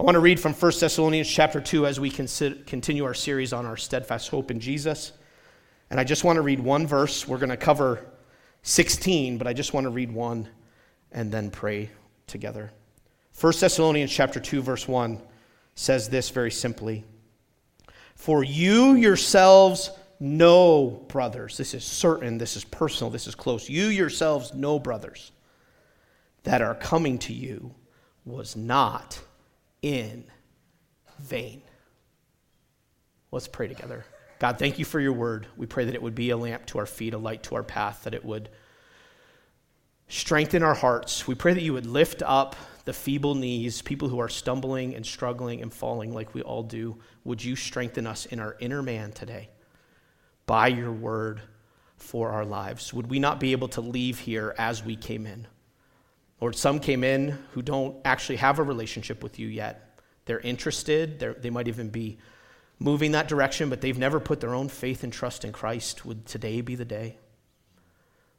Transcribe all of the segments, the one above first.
I want to read from 1 Thessalonians chapter 2 as we continue our series on our steadfast hope in Jesus. And I just want to read one verse. We're going to cover 16, but I just want to read one and then pray together. 1 Thessalonians chapter 2 verse 1 says this very simply. For you yourselves know, brothers, this is certain, this is personal, this is close. You yourselves know, brothers, that our coming to you was not in vain. Let's pray together. God, thank you for your word. We pray that it would be a lamp to our feet, a light to our path, that it would strengthen our hearts. We pray that you would lift up the feeble knees, people who are stumbling and struggling and falling like we all do. Would you strengthen us in our inner man today by your word for our lives? Would we not be able to leave here as we came in? Lord, some came in who don't actually have a relationship with you yet. They're interested, They're, they might even be moving that direction, but they've never put their own faith and trust in Christ. Would today be the day?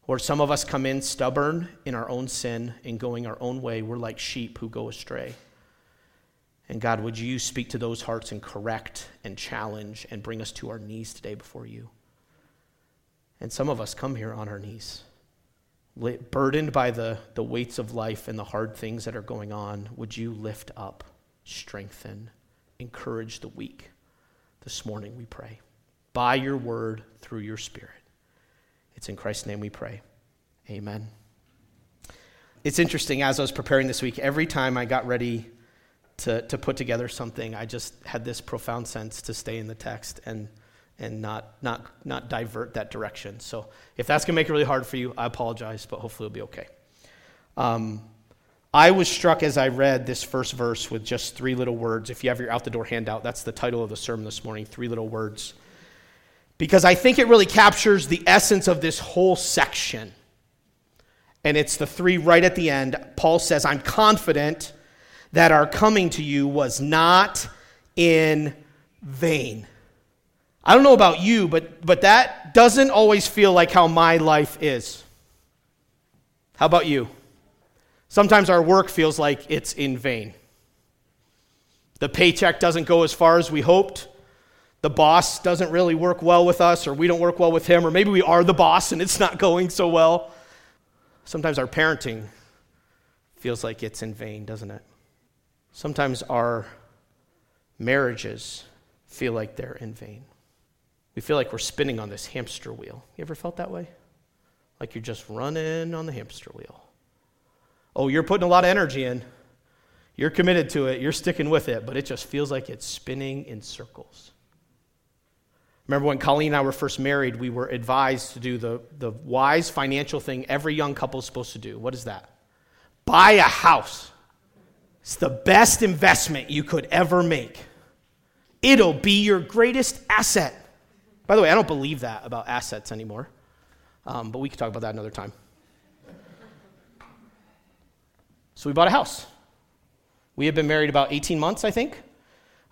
Or some of us come in stubborn in our own sin and going our own way. We're like sheep who go astray. And God, would you speak to those hearts and correct and challenge and bring us to our knees today before you? And some of us come here on our knees burdened by the, the weights of life and the hard things that are going on, would you lift up, strengthen, encourage the weak this morning, we pray. By your word, through your spirit. It's in Christ's name we pray. Amen. It's interesting, as I was preparing this week, every time I got ready to, to put together something, I just had this profound sense to stay in the text and and not, not, not divert that direction. So if that's going to make it really hard for you, I apologize, but hopefully it'll be okay. Um, I was struck as I read this first verse with just three little words. If you have your out the door handout, that's the title of the sermon this morning Three Little Words. Because I think it really captures the essence of this whole section. And it's the three right at the end. Paul says, I'm confident that our coming to you was not in vain. I don't know about you, but, but that doesn't always feel like how my life is. How about you? Sometimes our work feels like it's in vain. The paycheck doesn't go as far as we hoped. The boss doesn't really work well with us, or we don't work well with him, or maybe we are the boss and it's not going so well. Sometimes our parenting feels like it's in vain, doesn't it? Sometimes our marriages feel like they're in vain. We feel like we're spinning on this hamster wheel. You ever felt that way? Like you're just running on the hamster wheel. Oh, you're putting a lot of energy in. You're committed to it. You're sticking with it, but it just feels like it's spinning in circles. Remember when Colleen and I were first married, we were advised to do the, the wise financial thing every young couple is supposed to do. What is that? Buy a house. It's the best investment you could ever make. It'll be your greatest asset. By the way, I don't believe that about assets anymore, um, but we can talk about that another time. So we bought a house. We had been married about 18 months, I think.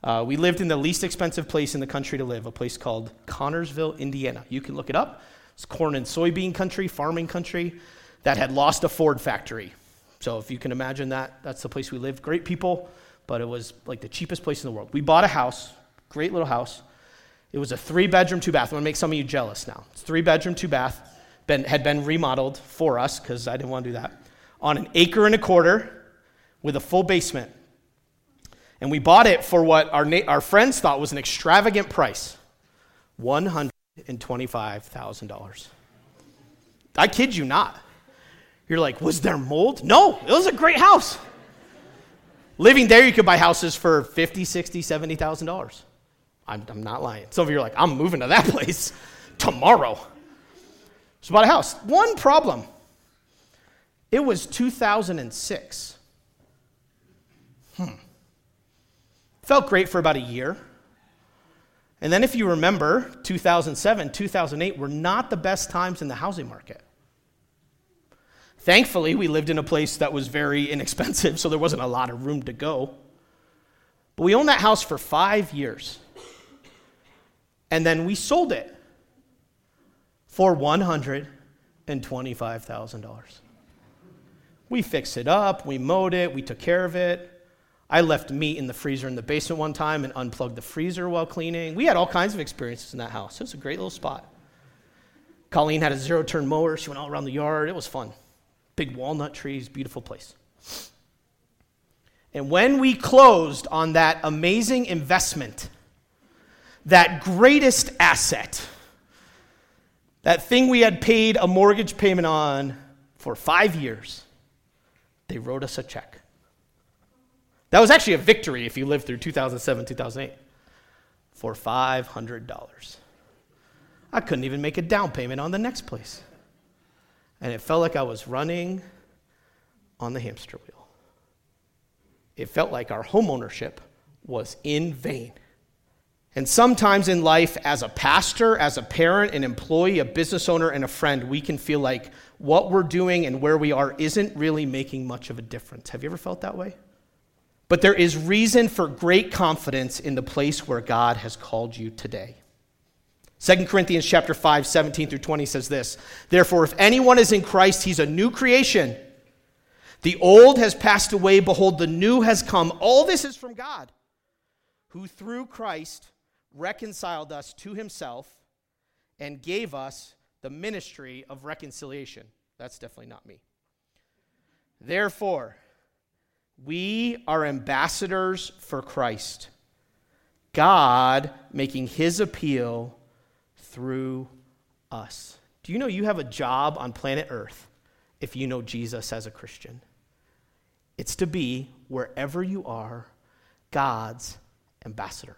Uh, we lived in the least expensive place in the country to live, a place called Connersville, Indiana. You can look it up. It's corn and soybean country, farming country that had lost a Ford factory. So if you can imagine that, that's the place we lived. Great people, but it was like the cheapest place in the world. We bought a house, great little house. It was a three bedroom, two bath. I want to make some of you jealous now. It's three bedroom, two bath. Been, had been remodeled for us because I didn't want to do that. On an acre and a quarter with a full basement. And we bought it for what our, na- our friends thought was an extravagant price $125,000. I kid you not. You're like, was there mold? No, it was a great house. Living there, you could buy houses for 50, 60, 70,000 dollars. I'm, I'm not lying. Some of you are like, I'm moving to that place tomorrow. So bought a house. One problem. It was 2006. Hmm. Felt great for about a year. And then, if you remember, 2007, 2008 were not the best times in the housing market. Thankfully, we lived in a place that was very inexpensive, so there wasn't a lot of room to go. But we owned that house for five years. And then we sold it for $125,000. We fixed it up, we mowed it, we took care of it. I left meat in the freezer in the basement one time and unplugged the freezer while cleaning. We had all kinds of experiences in that house. It was a great little spot. Colleen had a zero turn mower. She went all around the yard. It was fun. Big walnut trees, beautiful place. And when we closed on that amazing investment, that greatest asset, that thing we had paid a mortgage payment on for five years, they wrote us a check. That was actually a victory if you lived through 2007, 2008, for $500. I couldn't even make a down payment on the next place. And it felt like I was running on the hamster wheel. It felt like our homeownership was in vain. And sometimes in life, as a pastor, as a parent, an employee, a business owner, and a friend, we can feel like what we're doing and where we are isn't really making much of a difference. Have you ever felt that way? But there is reason for great confidence in the place where God has called you today. 2 Corinthians chapter 5, 17 through 20 says this Therefore, if anyone is in Christ, he's a new creation. The old has passed away, behold, the new has come. All this is from God, who through Christ reconciled us to himself and gave us the ministry of reconciliation. That's definitely not me. Therefore, we are ambassadors for Christ, God making his appeal through us. Do you know you have a job on planet Earth if you know Jesus as a Christian? It's to be, wherever you are, God's ambassador.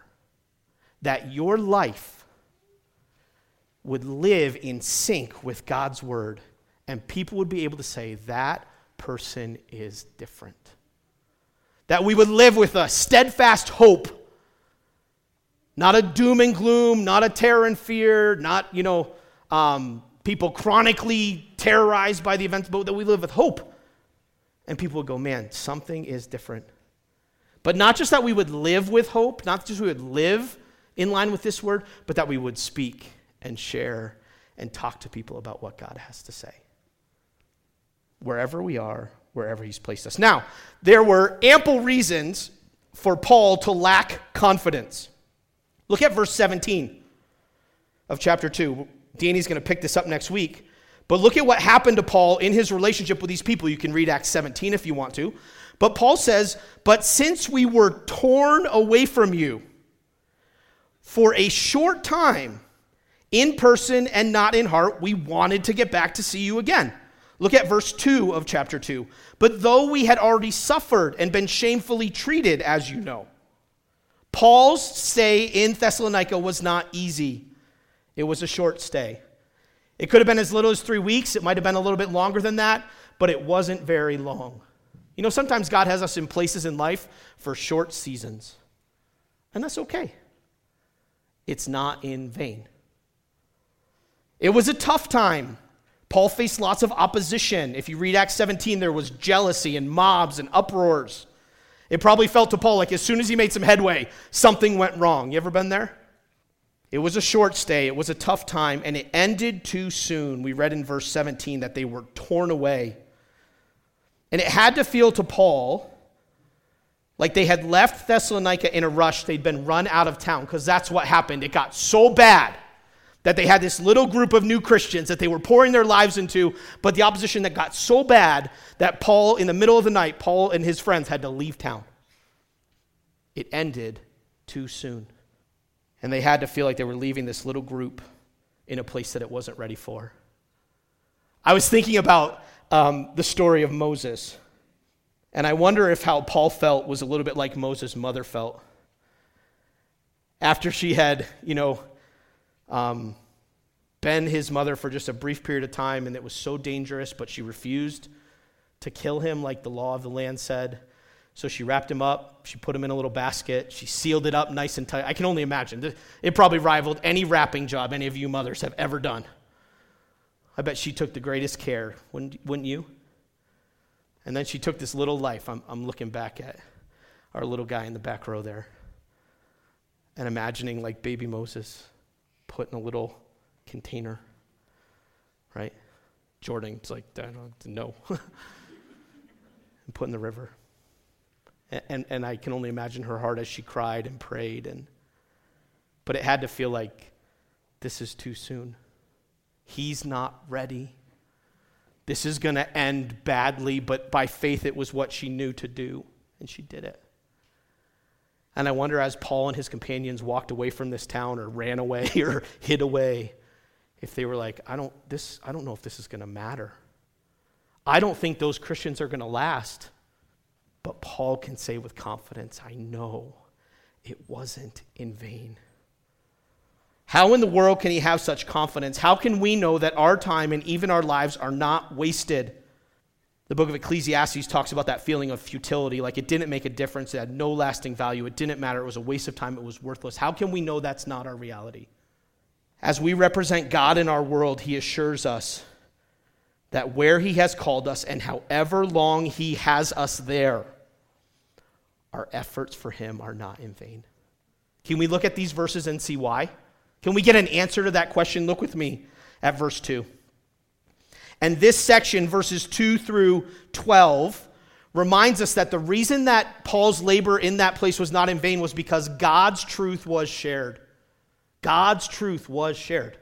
That your life would live in sync with God's word, and people would be able to say, that person is different. That we would live with a steadfast hope not a doom and gloom, not a terror and fear, not, you know, um, people chronically terrorized by the events, but that we live with hope. And people would go, man, something is different. But not just that we would live with hope, not just we would live in line with this word, but that we would speak and share and talk to people about what God has to say. Wherever we are, wherever He's placed us. Now, there were ample reasons for Paul to lack confidence. Look at verse 17 of chapter 2. Danny's going to pick this up next week. But look at what happened to Paul in his relationship with these people. You can read Acts 17 if you want to. But Paul says, But since we were torn away from you for a short time, in person and not in heart, we wanted to get back to see you again. Look at verse 2 of chapter 2. But though we had already suffered and been shamefully treated, as you know, Paul's stay in Thessalonica was not easy, it was a short stay. It could have been as little as three weeks, it might have been a little bit longer than that, but it wasn't very long. You know, sometimes God has us in places in life for short seasons, and that's okay. It's not in vain. It was a tough time. Paul faced lots of opposition. If you read Acts 17, there was jealousy and mobs and uproars. It probably felt to Paul like as soon as he made some headway, something went wrong. You ever been there? It was a short stay, it was a tough time, and it ended too soon. We read in verse 17 that they were torn away. And it had to feel to Paul like they had left Thessalonica in a rush. They'd been run out of town because that's what happened. It got so bad that they had this little group of new Christians that they were pouring their lives into, but the opposition that got so bad that Paul, in the middle of the night, Paul and his friends had to leave town. It ended too soon. And they had to feel like they were leaving this little group in a place that it wasn't ready for. I was thinking about um, the story of Moses, and I wonder if how Paul felt was a little bit like Moses' mother felt. After she had, you know, um, been his mother for just a brief period of time, and it was so dangerous, but she refused to kill him like the law of the land said. So she wrapped him up, she put him in a little basket, she sealed it up nice and tight. I can only imagine. It probably rivaled any wrapping job any of you mothers have ever done. I bet she took the greatest care, wouldn't, wouldn't you? And then she took this little life. I'm, I'm looking back at our little guy in the back row there and imagining like baby Moses put in a little container, right? Jordan's like, I don't know. and put in the river. And, and I can only imagine her heart as she cried and prayed. And, but it had to feel like this is too soon. He's not ready. This is going to end badly, but by faith, it was what she knew to do, and she did it. And I wonder as Paul and his companions walked away from this town or ran away or hid away, if they were like, I don't, this, I don't know if this is going to matter. I don't think those Christians are going to last. But Paul can say with confidence, I know it wasn't in vain. How in the world can he have such confidence? How can we know that our time and even our lives are not wasted? The book of Ecclesiastes talks about that feeling of futility, like it didn't make a difference, it had no lasting value, it didn't matter, it was a waste of time, it was worthless. How can we know that's not our reality? As we represent God in our world, he assures us that where He has called us and however long He has us there, our efforts for Him are not in vain. Can we look at these verses and see why? Can we get an answer to that question? Look with me at verse 2. And this section, verses 2 through 12, reminds us that the reason that Paul's labor in that place was not in vain was because God's truth was shared. God's truth was shared.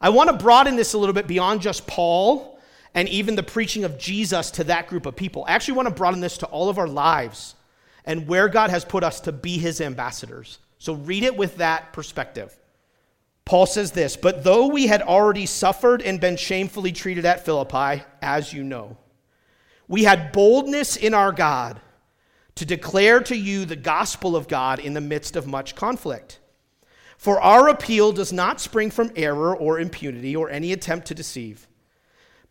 I want to broaden this a little bit beyond just Paul and even the preaching of Jesus to that group of people. I actually want to broaden this to all of our lives and where God has put us to be his ambassadors. So read it with that perspective. Paul says this, but though we had already suffered and been shamefully treated at Philippi, as you know, we had boldness in our God to declare to you the gospel of God in the midst of much conflict. For our appeal does not spring from error or impunity or any attempt to deceive.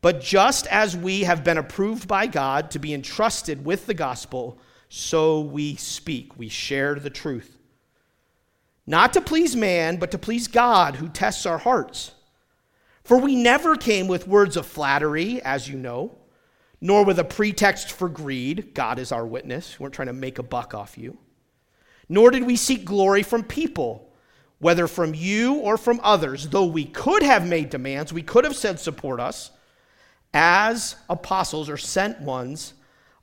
But just as we have been approved by God to be entrusted with the gospel, so we speak. We share the truth. Not to please man, but to please God who tests our hearts. For we never came with words of flattery, as you know, nor with a pretext for greed. God is our witness. We weren't trying to make a buck off you. Nor did we seek glory from people whether from you or from others, though we could have made demands, we could have said, support us, as apostles or sent ones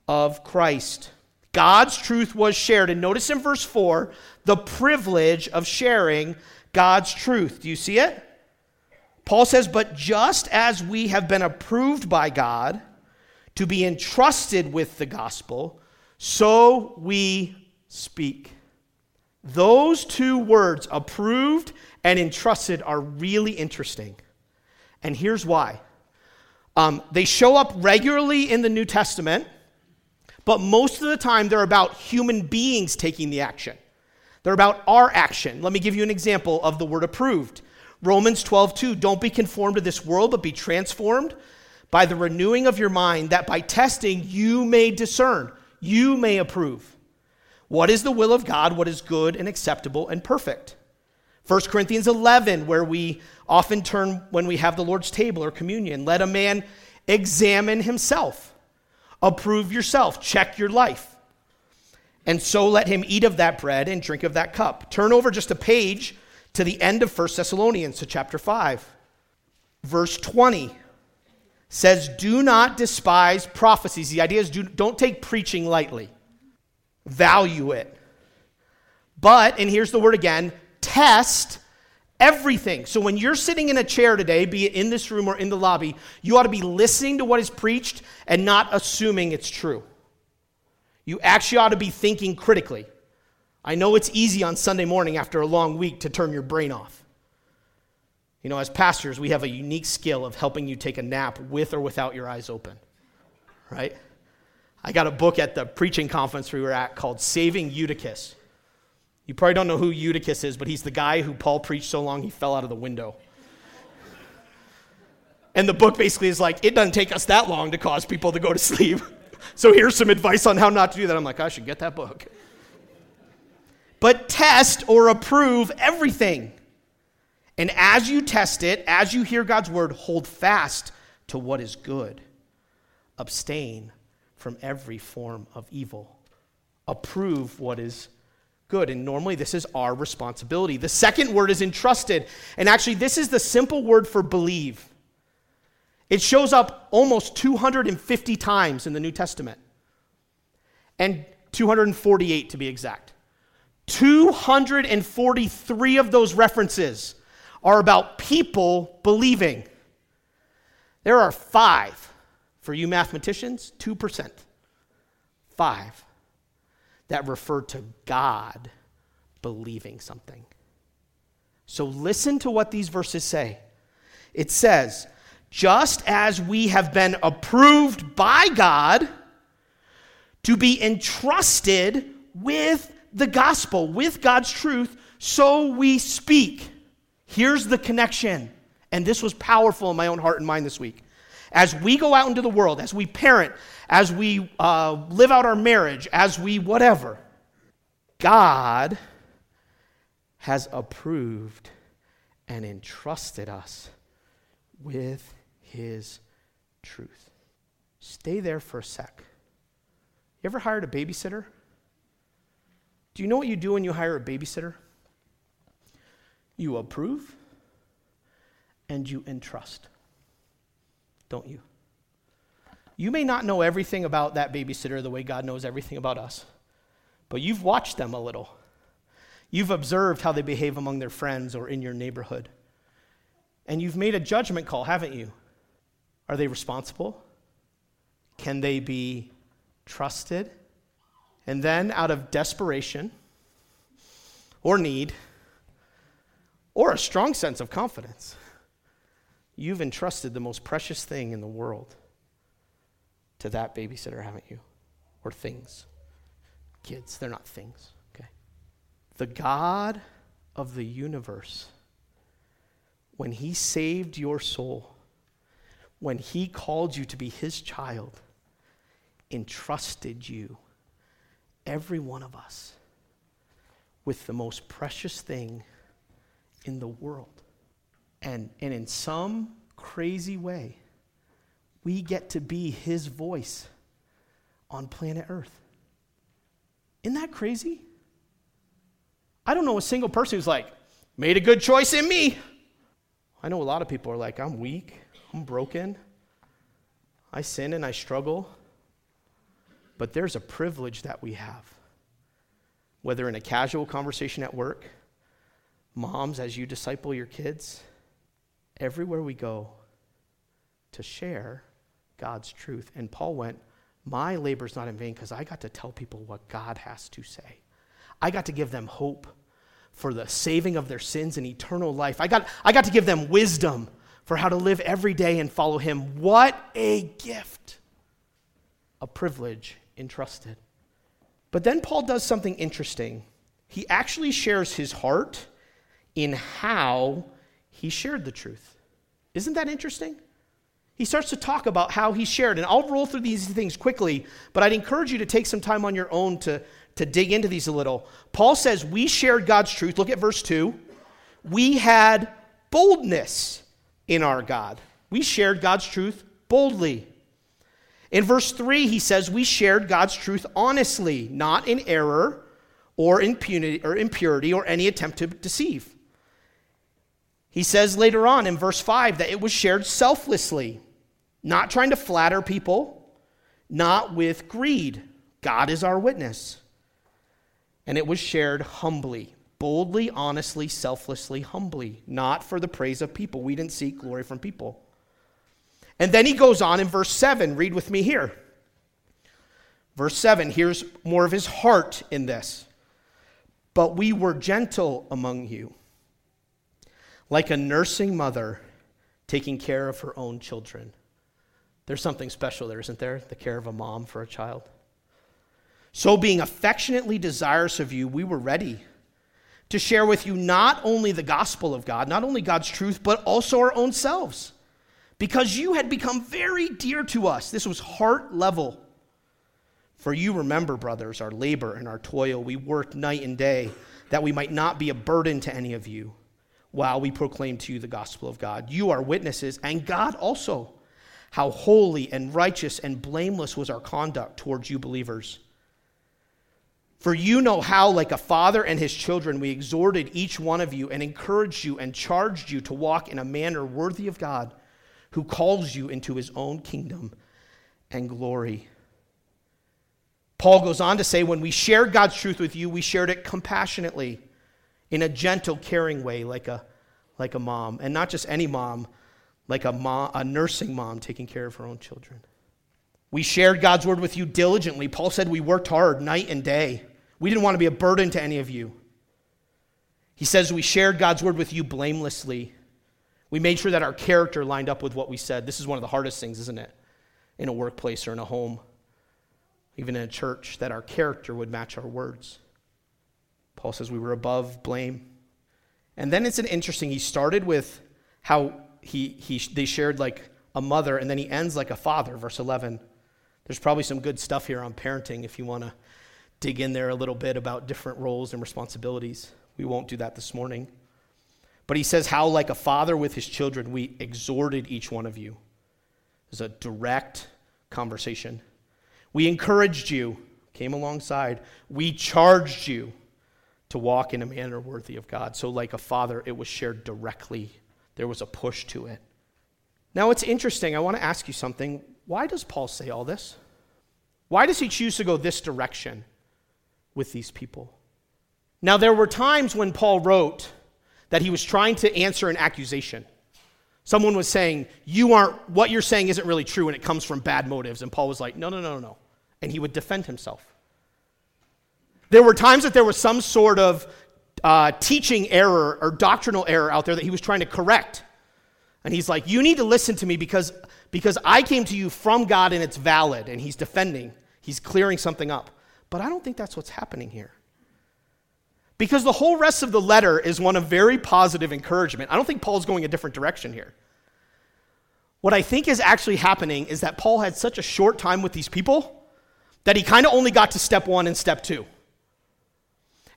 of Christ. God's truth was shared. And notice in verse 4 the privilege of sharing God's truth. Do you see it? Paul says, But just as we have been approved by God to be entrusted with the gospel, so we speak. Those two words, approved and entrusted, are really interesting. And here's why um, they show up regularly in the New Testament, but most of the time they're about human beings taking the action. They're about our action. Let me give you an example of the word approved. Romans 12, 2. Don't be conformed to this world, but be transformed by the renewing of your mind, that by testing you may discern, you may approve what is the will of God? What is good and acceptable and perfect? 1 Corinthians 11, where we often turn when we have the Lord's table or communion. Let a man examine himself, approve yourself, check your life. And so let him eat of that bread and drink of that cup. Turn over just a page to the end of 1 Thessalonians, to chapter 5. Verse 20 says, Do not despise prophecies. The idea is do, don't take preaching lightly value it. But, and here's the word again test everything. So when you're sitting in a chair today, be it in this room or in the lobby, you ought to be listening to what is preached and not assuming it's true. You actually ought to be thinking critically. I know it's easy on Sunday morning after a long week to turn your brain off. You know, as pastors, we have a unique skill of helping you take a nap with or without your eyes open, right? I got a book at the preaching conference we were at called Saving Eutychus. You probably don't know who Eutychus is, but he's the guy who Paul preached so long he fell out of the window. And the book basically is like, it doesn't take us that long to cause people to go to sleep. so here's some advice on how not to do that. I'm like, I should get that book. But test or approve everything. And as you test it, as you hear God's word, hold fast to what is good. Abstain from every form of evil. Approve what is good. And normally this is our responsibility. The second word is entrusted. And actually, this is the simple word for believe. It shows up almost 250 times in the New Testament. And 248 to be exact. 243 of those references are about people believing. There are five, for you mathematicians, 2%. Five that refer to God believing something. So listen to what these verses say. It says, just as we have been approved by God to be entrusted with the gospel, with God's truth, so we speak. Here's the connection. And this was powerful in my own heart and mind this week. As we go out into the world, as we parent, as we uh, live out our marriage, as we whatever, God has approved and entrusted us with his truth. Stay there for a sec. You ever hired a babysitter? Do you know what you do when you hire a babysitter? You approve and you entrust, don't you? You may not know everything about that babysitter the way God knows everything about us, but you've watched them a little. You've observed how they behave among their friends or in your neighborhood. And you've made a judgment call, haven't you? Are they responsible? Can they be trusted? And then, out of desperation or need or a strong sense of confidence, you've entrusted the most precious thing in the world to that babysitter, haven't you? Or things. Kids, they're not things, okay? The God of the universe, when He saved your soul, when He called you to be His child, entrusted you, every one of us, with the most precious thing in the world. And, and in some crazy way, we get to be his voice on planet Earth. Isn't that crazy? I don't know a single person who's like, made a good choice in me. I know a lot of people are like, I'm weak, I'm broken, I sin and I struggle. But there's a privilege that we have. Whether in a casual conversation at work, moms, as you disciple your kids, everywhere we go, to share God's truth. And Paul went, My labor is not in vain because I got to tell people what God has to say. I got to give them hope for the saving of their sins and eternal life. I got, I got to give them wisdom for how to live every day and follow Him. What a gift! A privilege entrusted. But then Paul does something interesting. He actually shares his heart in how he shared the truth. Isn't that interesting? He starts to talk about how he shared. And I'll roll through these things quickly, but I'd encourage you to take some time on your own to, to dig into these a little. Paul says, We shared God's truth. Look at verse 2. We had boldness in our God. We shared God's truth boldly. In verse 3, he says, We shared God's truth honestly, not in error or impunity or impurity or any attempt to deceive. He says later on in verse 5 that it was shared selflessly, not trying to flatter people, not with greed. God is our witness. And it was shared humbly, boldly, honestly, selflessly, humbly, not for the praise of people. We didn't seek glory from people. And then he goes on in verse 7. Read with me here. Verse 7, here's more of his heart in this. But we were gentle among you like a nursing mother taking care of her own children. There's something special there, isn't there? The care of a mom for a child. So, being affectionately desirous of you, we were ready to share with you not only the gospel of God, not only God's truth, but also our own selves. Because you had become very dear to us. This was heart level. For you remember, brothers, our labor and our toil. We worked night and day that we might not be a burden to any of you while we proclaim to you the gospel of God. You are witnesses, and God also, how holy and righteous and blameless was our conduct towards you believers. For you know how, like a father and his children, we exhorted each one of you and encouraged you and charged you to walk in a manner worthy of God, who calls you into his own kingdom and glory. Paul goes on to say, when we shared God's truth with you, we shared it compassionately, in a gentle, caring way, like a, like a mom. And not just any mom, like a, mom, a nursing mom taking care of her own children. We shared God's word with you diligently. Paul said we worked hard night and day. We didn't want to be a burden to any of you. He says we shared God's word with you blamelessly. We made sure that our character lined up with what we said. This is one of the hardest things, isn't it? In a workplace or in a home, even in a church, that our character would match our words. Paul says we were above blame. And then it's an interesting, he started with how he, he, they shared like a mother, and then he ends like a father, verse 11. There's probably some good stuff here on parenting if you want to dig in there a little bit about different roles and responsibilities. We won't do that this morning. But he says, How, like a father with his children, we exhorted each one of you. Was a direct conversation. We encouraged you, came alongside. We charged you to walk in a manner worthy of God. So, like a father, it was shared directly, there was a push to it. Now, it's interesting. I want to ask you something. Why does Paul say all this? Why does he choose to go this direction with these people? Now, there were times when Paul wrote, that he was trying to answer an accusation. Someone was saying, You aren't, what you're saying isn't really true, and it comes from bad motives. And Paul was like, No, no, no, no. And he would defend himself. There were times that there was some sort of uh, teaching error or doctrinal error out there that he was trying to correct. And he's like, You need to listen to me because, because I came to you from God and it's valid. And he's defending, he's clearing something up. But I don't think that's what's happening here. Because the whole rest of the letter is one of very positive encouragement. I don't think Paul's going a different direction here. What I think is actually happening is that Paul had such a short time with these people that he kind of only got to step one and step two.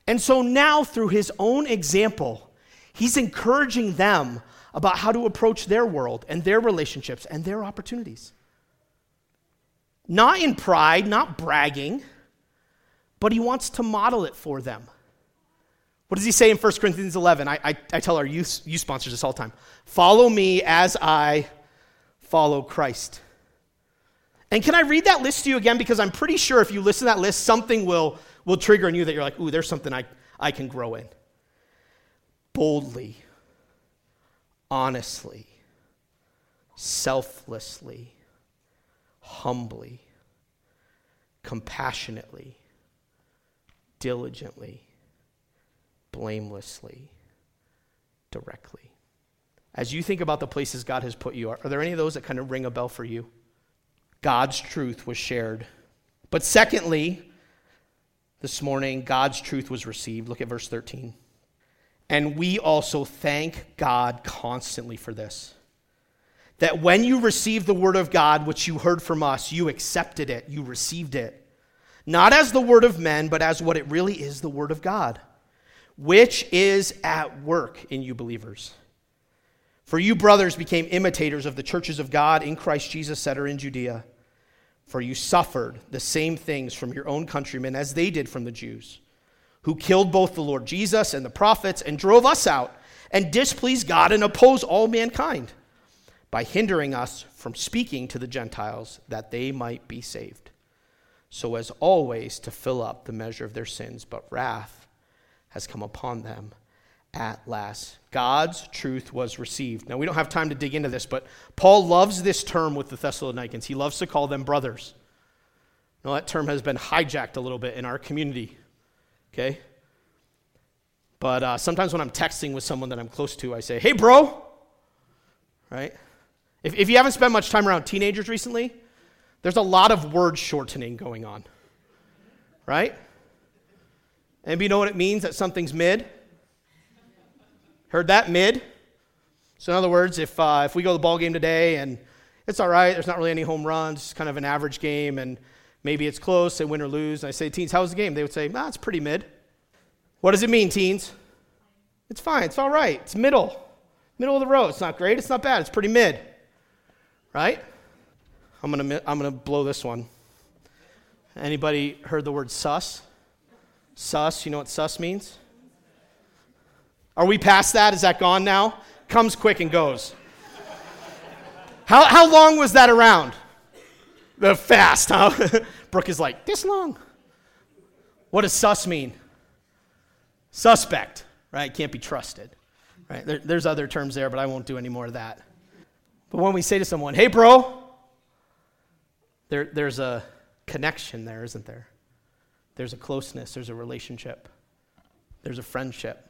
And so now, through his own example, he's encouraging them about how to approach their world and their relationships and their opportunities. Not in pride, not bragging, but he wants to model it for them. What does he say in 1 Corinthians 11? I, I, I tell our youth, youth sponsors this all the time Follow me as I follow Christ. And can I read that list to you again? Because I'm pretty sure if you listen to that list, something will, will trigger in you that you're like, ooh, there's something I, I can grow in. Boldly, honestly, selflessly, humbly, compassionately, diligently blamelessly, directly. As you think about the places God has put you, are, are there any of those that kind of ring a bell for you? God's truth was shared. But secondly, this morning, God's truth was received. Look at verse 13. And we also thank God constantly for this. That when you received the word of God, which you heard from us, you accepted it, you received it. Not as the word of men, but as what it really is the word of God which is at work in you believers. For you, brothers, became imitators of the churches of God in Christ Jesus that are in Judea. For you suffered the same things from your own countrymen as they did from the Jews, who killed both the Lord Jesus and the prophets and drove us out and displeased God and opposed all mankind by hindering us from speaking to the Gentiles that they might be saved, so as always to fill up the measure of their sins, but wrath has come upon them at last. God's truth was received. Now, we don't have time to dig into this, but Paul loves this term with the Thessalonians. He loves to call them brothers. Now, that term has been hijacked a little bit in our community, okay? But uh, sometimes when I'm texting with someone that I'm close to, I say, hey, bro, right? If, if you haven't spent much time around teenagers recently, there's a lot of word shortening going on, right? Anybody you know what it means that something's mid? Heard that mid? So in other words, if uh, if we go to the ball game today and it's all right, there's not really any home runs, it's kind of an average game, and maybe it's close, they win or lose. And I say, teens, how was the game? They would say, ah, it's pretty mid. What does it mean, teens? It's fine, it's all right, it's middle, middle of the road. It's not great, it's not bad, it's pretty mid, right? I'm gonna I'm gonna blow this one. Anybody heard the word sus? Sus, you know what sus means? Are we past that? Is that gone now? Comes quick and goes. How, how long was that around? The fast, huh? Brooke is like, this long. What does sus mean? Suspect, right? Can't be trusted, right? There, there's other terms there, but I won't do any more of that. But when we say to someone, hey, bro, there, there's a connection there, isn't there? There's a closeness, there's a relationship, there's a friendship.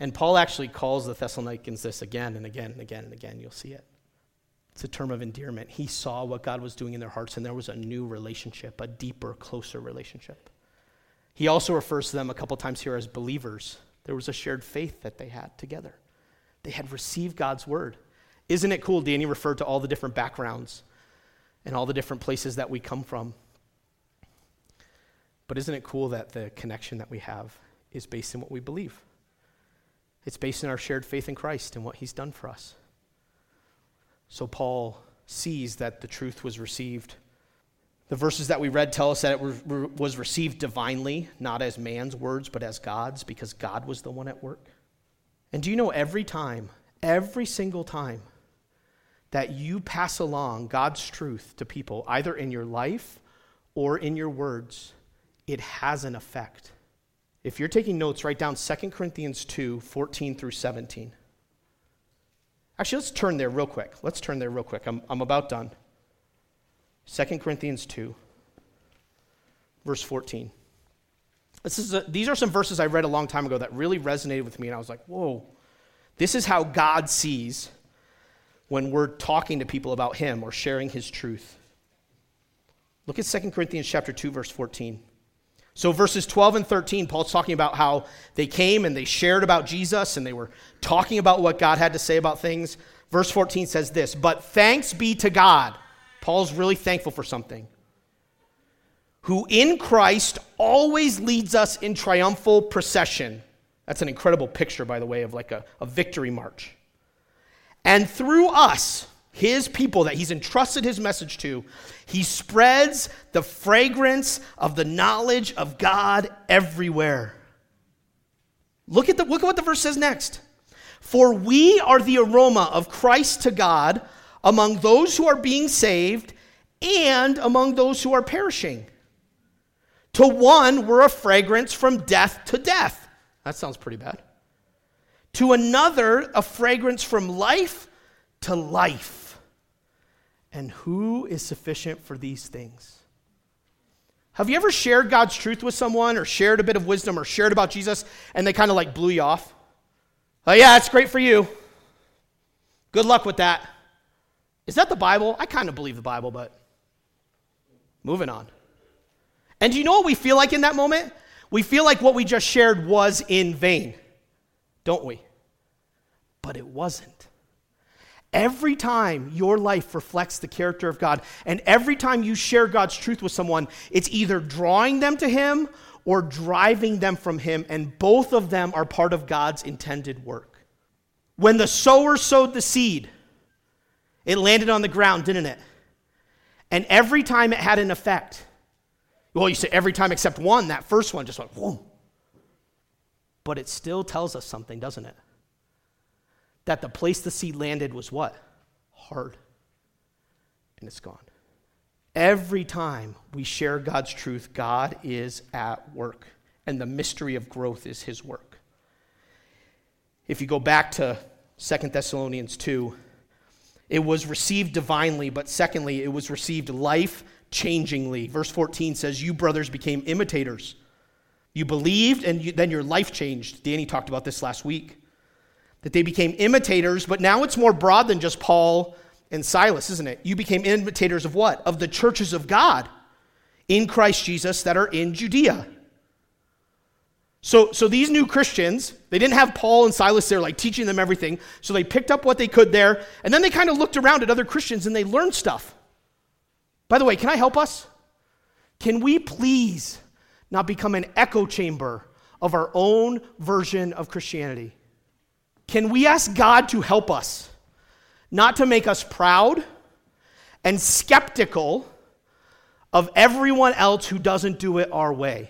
And Paul actually calls the Thessalonians this again and again and again and again. You'll see it. It's a term of endearment. He saw what God was doing in their hearts, and there was a new relationship, a deeper, closer relationship. He also refers to them a couple times here as believers. There was a shared faith that they had together. They had received God's word. Isn't it cool? Danny referred to all the different backgrounds and all the different places that we come from. But isn't it cool that the connection that we have is based in what we believe? It's based in our shared faith in Christ and what he's done for us. So Paul sees that the truth was received. The verses that we read tell us that it was received divinely, not as man's words, but as God's, because God was the one at work. And do you know every time, every single time that you pass along God's truth to people, either in your life or in your words, it has an effect. If you're taking notes, write down 2 Corinthians 2 14 through 17. Actually, let's turn there real quick. Let's turn there real quick. I'm, I'm about done. 2 Corinthians 2, verse 14. This is a, these are some verses I read a long time ago that really resonated with me, and I was like, whoa, this is how God sees when we're talking to people about him or sharing his truth. Look at 2 Corinthians chapter 2 verse 14. So verses 12 and 13 Paul's talking about how they came and they shared about Jesus and they were talking about what God had to say about things. Verse 14 says this, "But thanks be to God." Paul's really thankful for something. Who in Christ always leads us in triumphal procession. That's an incredible picture, by the way, of like a, a victory march. And through us, his people that he's entrusted his message to, he spreads the fragrance of the knowledge of God everywhere. Look at, the, look at what the verse says next. For we are the aroma of Christ to God among those who are being saved and among those who are perishing. To one, we're a fragrance from death to death. That sounds pretty bad to another a fragrance from life to life. And who is sufficient for these things? Have you ever shared God's truth with someone or shared a bit of wisdom or shared about Jesus and they kind of like blew you off? Oh, yeah, it's great for you. Good luck with that. Is that the Bible? I kind of believe the Bible, but moving on. And do you know what we feel like in that moment? We feel like what we just shared was in vain don't we? But it wasn't. Every time your life reflects the character of God, and every time you share God's truth with someone, it's either drawing them to Him or driving them from Him, and both of them are part of God's intended work. When the sower sowed the seed, it landed on the ground, didn't it? And every time it had an effect. Well, you say every time except one, that first one just went, whoa. But it still tells us something, doesn't it? That the place the seed landed was what? Hard. And it's gone. Every time we share God's truth, God is at work. And the mystery of growth is his work. If you go back to 2 Thessalonians 2, it was received divinely, but secondly, it was received life changingly. Verse 14 says, You brothers became imitators you believed, and you, then your life changed. Danny talked about this last week. That they became imitators, but now it's more broad than just Paul and Silas, isn't it? You became imitators of what? Of the churches of God in Christ Jesus that are in Judea. So, so these new Christians, they didn't have Paul and Silas there like teaching them everything. So they picked up what they could there, and then they kind of looked around at other Christians and they learned stuff. By the way, can I help us? Can we please not become an echo chamber of our own version of Christianity? Can we ask God to help us, not to make us proud and skeptical of everyone else who doesn't do it our way?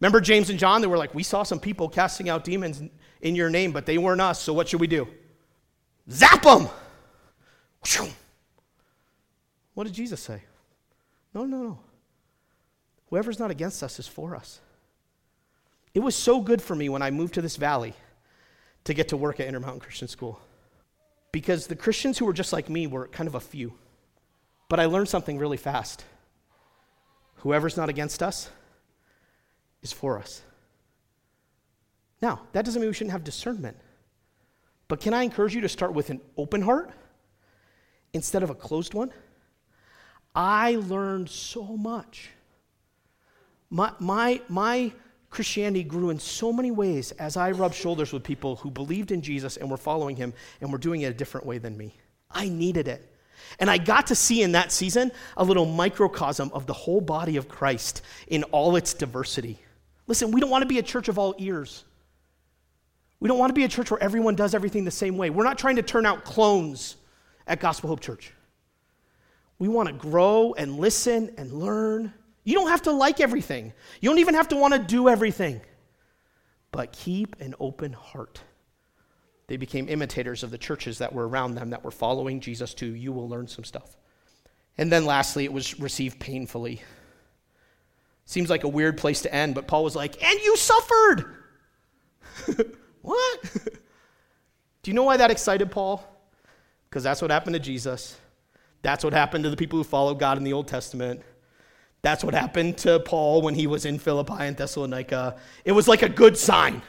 Remember James and John? They were like, We saw some people casting out demons in your name, but they weren't us, so what should we do? Zap them! What did Jesus say? No, no, no. Whoever's not against us is for us. It was so good for me when I moved to this valley to get to work at Intermountain Christian School because the Christians who were just like me were kind of a few. But I learned something really fast. Whoever's not against us is for us. Now, that doesn't mean we shouldn't have discernment. But can I encourage you to start with an open heart instead of a closed one? I learned so much. My, my, my Christianity grew in so many ways as I rubbed shoulders with people who believed in Jesus and were following him and were doing it a different way than me. I needed it. And I got to see in that season a little microcosm of the whole body of Christ in all its diversity. Listen, we don't want to be a church of all ears. We don't want to be a church where everyone does everything the same way. We're not trying to turn out clones at Gospel Hope Church. We want to grow and listen and learn. You don't have to like everything, you don't even have to want to do everything. But keep an open heart. They became imitators of the churches that were around them that were following Jesus too. You will learn some stuff. And then lastly, it was received painfully. Seems like a weird place to end, but Paul was like, and you suffered. what? Do you know why that excited Paul? Because that's what happened to Jesus. That's what happened to the people who followed God in the Old Testament. That's what happened to Paul when he was in Philippi and Thessalonica. It was like a good sign.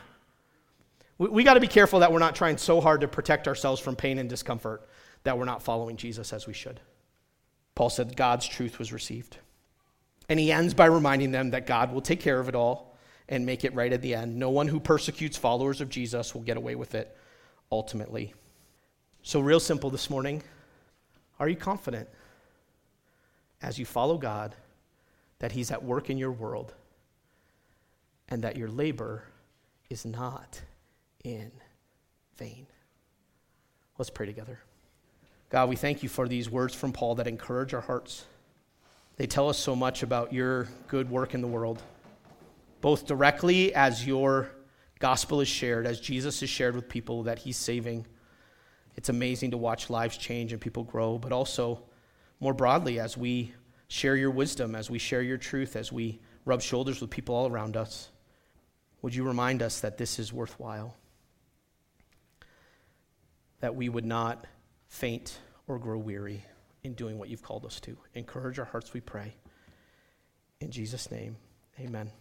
We, we got to be careful that we're not trying so hard to protect ourselves from pain and discomfort that we're not following Jesus as we should. Paul said God's truth was received. And he ends by reminding them that God will take care of it all and make it right at the end. No one who persecutes followers of Jesus will get away with it ultimately. So, real simple this morning are you confident as you follow God that He's at work in your world and that your labor is not in vain? Let's pray together. God, we thank you for these words from Paul that encourage our hearts. They tell us so much about your good work in the world, both directly as your gospel is shared, as Jesus is shared with people that he's saving. It's amazing to watch lives change and people grow, but also more broadly as we share your wisdom, as we share your truth, as we rub shoulders with people all around us. Would you remind us that this is worthwhile? That we would not faint or grow weary in doing what you've called us to. Encourage our hearts, we pray. In Jesus' name, amen.